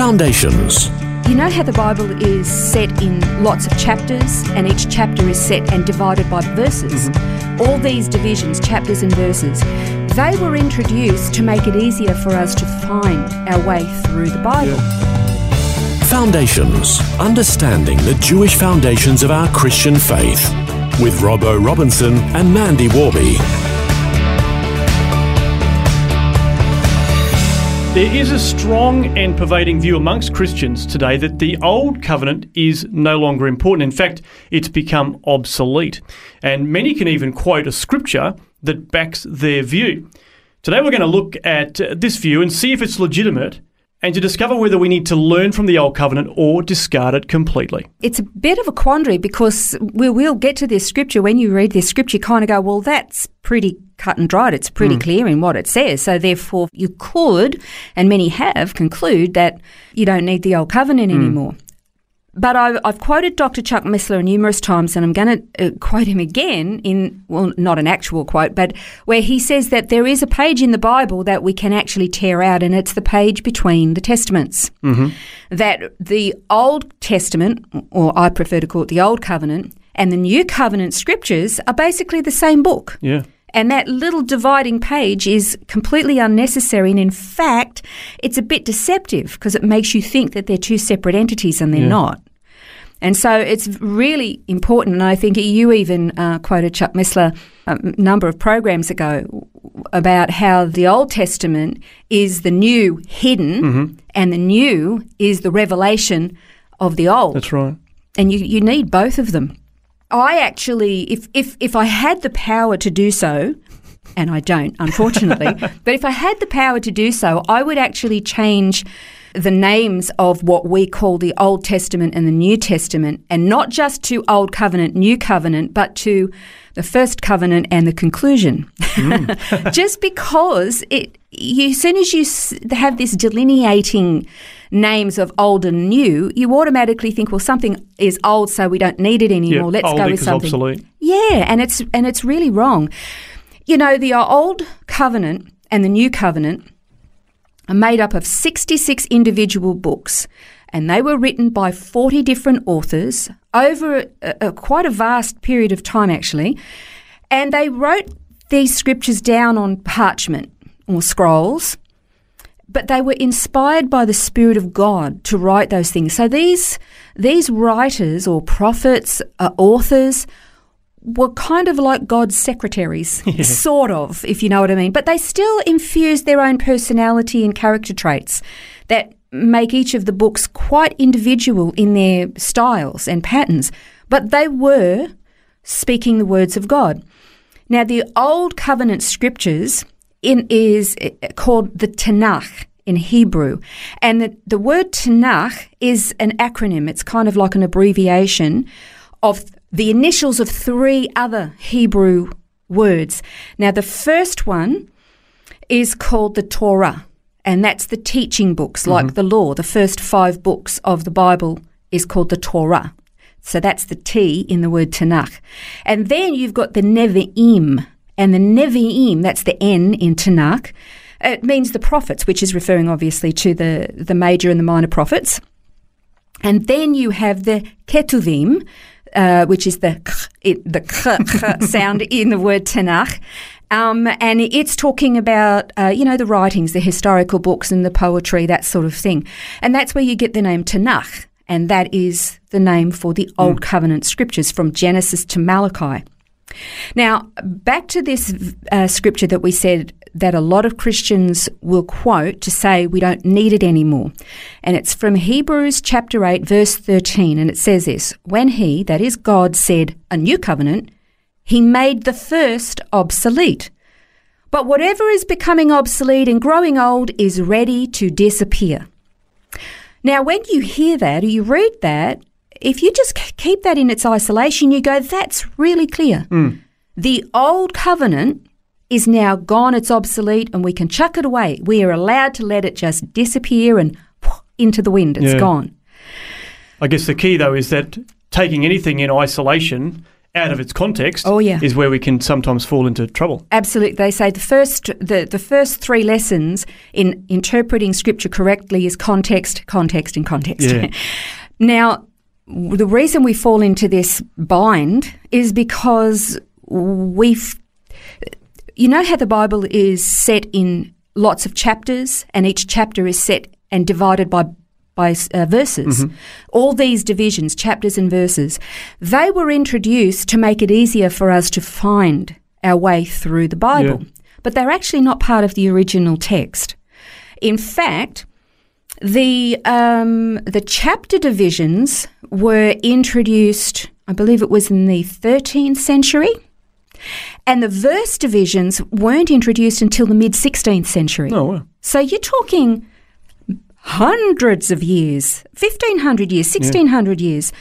Foundations. You know how the Bible is set in lots of chapters, and each chapter is set and divided by verses? Mm-hmm. All these divisions, chapters and verses, they were introduced to make it easier for us to find our way through the Bible. Foundations. Understanding the Jewish foundations of our Christian faith. With Robbo Robinson and Mandy Warby. There is a strong and pervading view amongst Christians today that the old covenant is no longer important. In fact, it's become obsolete. And many can even quote a scripture that backs their view. Today, we're going to look at uh, this view and see if it's legitimate and to discover whether we need to learn from the old covenant or discard it completely. It's a bit of a quandary because we will get to this scripture. When you read this scripture, you kind of go, well, that's pretty cut and dried. It's pretty hmm. clear in what it says. So therefore, you could, and many have, conclude that you don't need the old covenant hmm. anymore. But I've, I've quoted Dr. Chuck Missler numerous times, and I'm going to uh, quote him again in, well, not an actual quote, but where he says that there is a page in the Bible that we can actually tear out, and it's the page between the Testaments. Mm-hmm. That the Old Testament, or I prefer to call it the Old Covenant, and the New Covenant scriptures are basically the same book. Yeah. And that little dividing page is completely unnecessary. And in fact, it's a bit deceptive because it makes you think that they're two separate entities and they're Yeah. not. And so it's really important. And I think you even uh, quoted Chuck Missler a number of programs ago about how the Old Testament is the new hidden Mm-hmm. and the new is the revelation of the old That's right. and you, you need both of them. I actually, if, if, if I had the power to do so, and I don't, unfortunately, but if I had the power to do so, I would actually change the names of what we call the Old Testament and the New Testament, and not just to Old Covenant, New Covenant, but to the First Covenant and the conclusion. Mm. just because it, you, as soon as you have this delineating names of old and new, you automatically think, well, something is old, so we don't need it anymore. Yeah, Let's go with something. obsolete. Yeah, and it's and it's really wrong. You know, the uh, old covenant and the new covenant are made up of 66 individual books, and they were written by 40 different authors over a, a, quite a vast period of time, actually. And they wrote these scriptures down on parchment or scrolls, but they were inspired by the Spirit of God to write those things. So these these writers or prophets, uh, authors, were kind of like God's secretaries, sort of, if you know what I mean. But they still infused their own personality and character traits that make each of the books quite individual in their styles and patterns. But they were speaking the words of God. Now, the Old Covenant scriptures in, is eh, called the Tanakh in Hebrew. And the, the word Tanakh is an acronym, it's kind of like an abbreviation of the initials of three other Hebrew words. Now, the first one is called the Torah, and that's the teaching books, like the law. The first five books of the Bible is called the Torah. So that's the T in the word Tanakh. And then you've got the Nevi'im, and the Nevi'im, that's the N in Tanakh. It means the prophets, which is referring obviously to the, the major and the minor prophets. And then you have the Ketuvim, uh, which is the k, it, the k, k sound in the word Tanakh. Um, and it's talking about, uh, you know, the writings, the historical books and the poetry, that sort of thing. And that's where you get the name Tanakh. And that is the name for the Old Covenant scriptures from Genesis to Malachi. Now, back to this uh, scripture that we said that a lot of Christians will quote to say we don't need it anymore. And it's from Hebrews chapter 8, verse 13. And it says this When he, that is God, said a new covenant, he made the first obsolete. But whatever is becoming obsolete and growing old is ready to disappear. Now, when you hear that or you read that, if you just keep that in its isolation, you go, that's really clear. Hmm. The old covenant is now gone, it's obsolete, and we can chuck it away. We are allowed to let it just disappear and into the wind. It's Yeah. gone. I guess the key though is that taking anything in isolation out of its context Oh, yeah. is where we can sometimes fall into trouble. Absolutely. They say the first the, the first three lessons in interpreting scripture correctly is context, context, and context. Yeah. now, the reason we fall into this bind is because we've you know how the Bible is set in lots of chapters, and each chapter is set and divided by by uh, verses. All these divisions, chapters and verses, they were introduced to make it easier for us to find our way through the Bible, Yeah. but they're actually not part of the original text. In fact, the um, the chapter divisions were introduced, I believe it was in the 13th century, and the verse divisions weren't introduced until the mid 16th century. Oh, uh. wow. So you're talking hundreds of years, 1500 years, 1600 years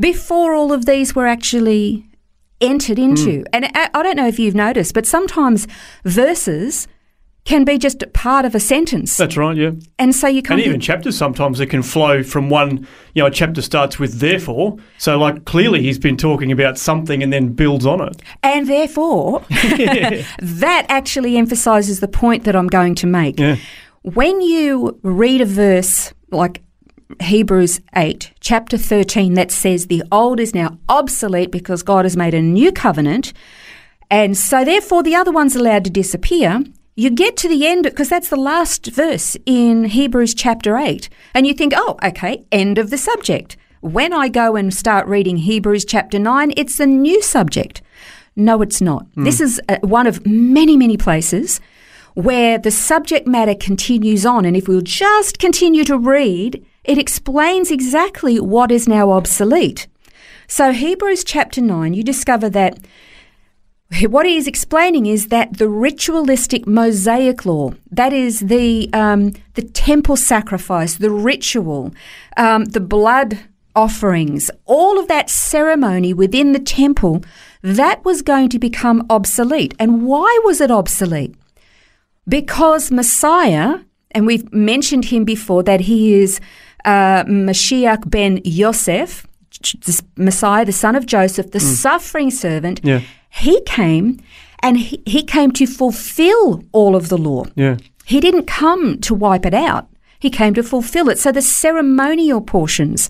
before all of these were actually entered into. Hmm. And I, I don't know if you've noticed, but sometimes verses can be just part of a sentence. That's right, yeah. and so you And can't. even chapters sometimes it can flow from one, you know, a chapter starts with therefore. So like clearly he's been talking about something and then builds on it. And therefore, that actually emphasizes the point that I'm going to make. Yeah. When you read a verse like Hebrews 8, chapter 13, that says the old is now obsolete because God has made a new covenant, and so therefore the other one's allowed to disappear. You get to the end, because that's the last verse in Hebrews chapter 8, and you think, oh, okay, end of the subject. When I go and start reading Hebrews chapter 9, it's a new subject. No, it's not. This is uh, one of many, many places where the subject matter continues on. And if we'll just continue to read, it explains exactly what is now obsolete. So, Hebrews chapter 9, you discover that what he is explaining is that the ritualistic Mosaic law, that is the um, the temple sacrifice, the ritual, um, the blood offerings, all of that ceremony within the temple, that was going to become obsolete. And why was it obsolete? Because Messiah, and we've mentioned him before that he is uh, Mashiach ben Yosef, Messiah, the son of Joseph, the suffering servant. Yeah. He came and he, he came to fulfill all of the law. Yeah. He didn't come to wipe it out. He came to fulfill it. So the ceremonial portions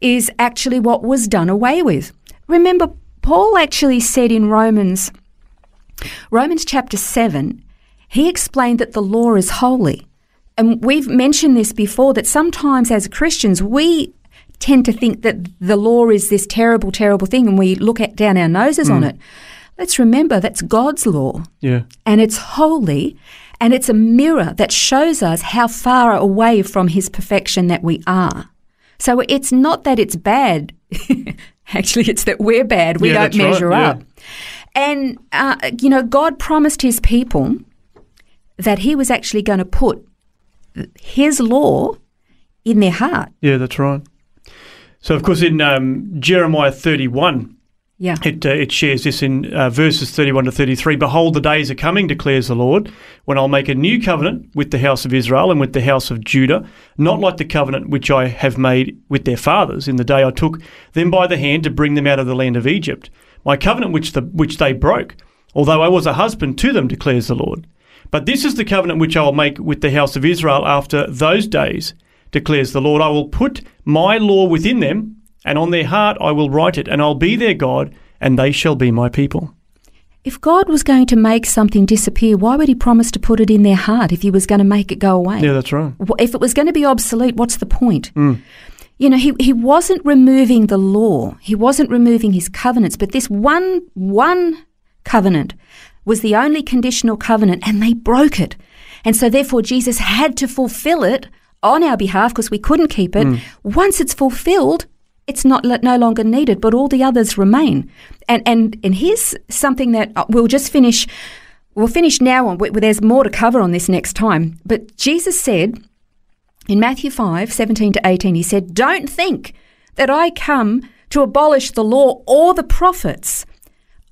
is actually what was done away with. Remember, Paul actually said in Romans, Romans chapter 7, he explained that the law is holy. And we've mentioned this before that sometimes as Christians, we tend to think that the law is this terrible, terrible thing and we look at, down our noses on it. Let's remember that's God's law Yeah. and it's holy and it's a mirror that shows us how far away from his perfection that we are. So it's not that it's bad. Actually, it's that we're bad. We Yeah, don't that's right, measure yeah. up. And, uh, you know, God promised his people that he was actually going to put his law in their heart. Yeah, that's right. So, of course, in um, Jeremiah 31, Yeah. it, uh, it shares this in uh, verses 31 to 33. Behold, the days are coming, declares the Lord, when I'll make a new covenant with the house of Israel and with the house of Judah, not like the covenant which I have made with their fathers in the day I took them by the hand to bring them out of the land of Egypt. My covenant which, the, which they broke, although I was a husband to them, declares the Lord. But this is the covenant which I will make with the house of Israel after those days, declares the Lord. I will put my law within them, and on their heart I will write it, and I'll be their God, and they shall be my people. If God was going to make something disappear, why would he promise to put it in their heart if he was going to make it go away? Yeah, that's right. If it was going to be obsolete, what's the point? Mm. You know, he, he wasn't removing the law. He wasn't removing his covenants, but this one one covenant was the only conditional covenant and they broke it. And so therefore Jesus had to fulfill it on our behalf because we couldn't keep it. Once it's fulfilled, it's not no longer needed, but all the others remain. And and and here's something that uh, we'll just finish We'll finish now on. There's more to cover on this next time. But Jesus said In Matthew 5 17 to 18, he said, Don't think that I come to abolish the law or the prophets.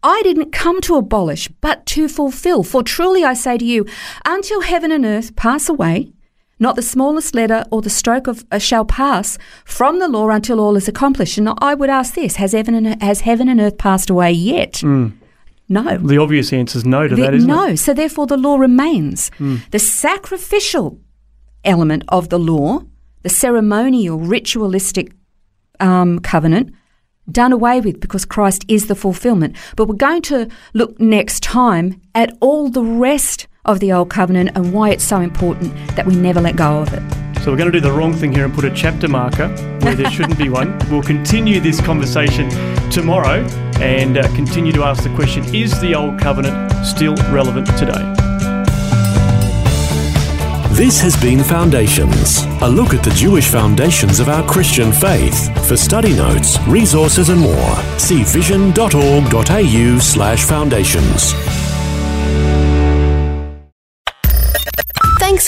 I didn't come to abolish, but to fulfill. For truly I say to you, until heaven and earth pass away, not the smallest letter or the stroke of uh, shall pass from the law until all is accomplished. And I would ask this: Has heaven and has heaven and earth passed away yet? No. The obvious answer is no to The- that, isn't no. it? Hmm. So therefore, the law remains. The sacrificial element of the law, the ceremonial, ritualistic um, covenant, done away with because Christ is the fulfillment. But we're going to look next time at all the rest of the old covenant and why it's so important that we never let go of it. So we're going to do the wrong thing here and put a chapter marker where there shouldn't be one. We'll continue this conversation tomorrow and uh, continue to ask the question Is the Old Covenant still relevant today? This has been Foundations, a look at the Jewish foundations of our Christian faith. For study notes, resources, and more, see vision.org.au slash foundations.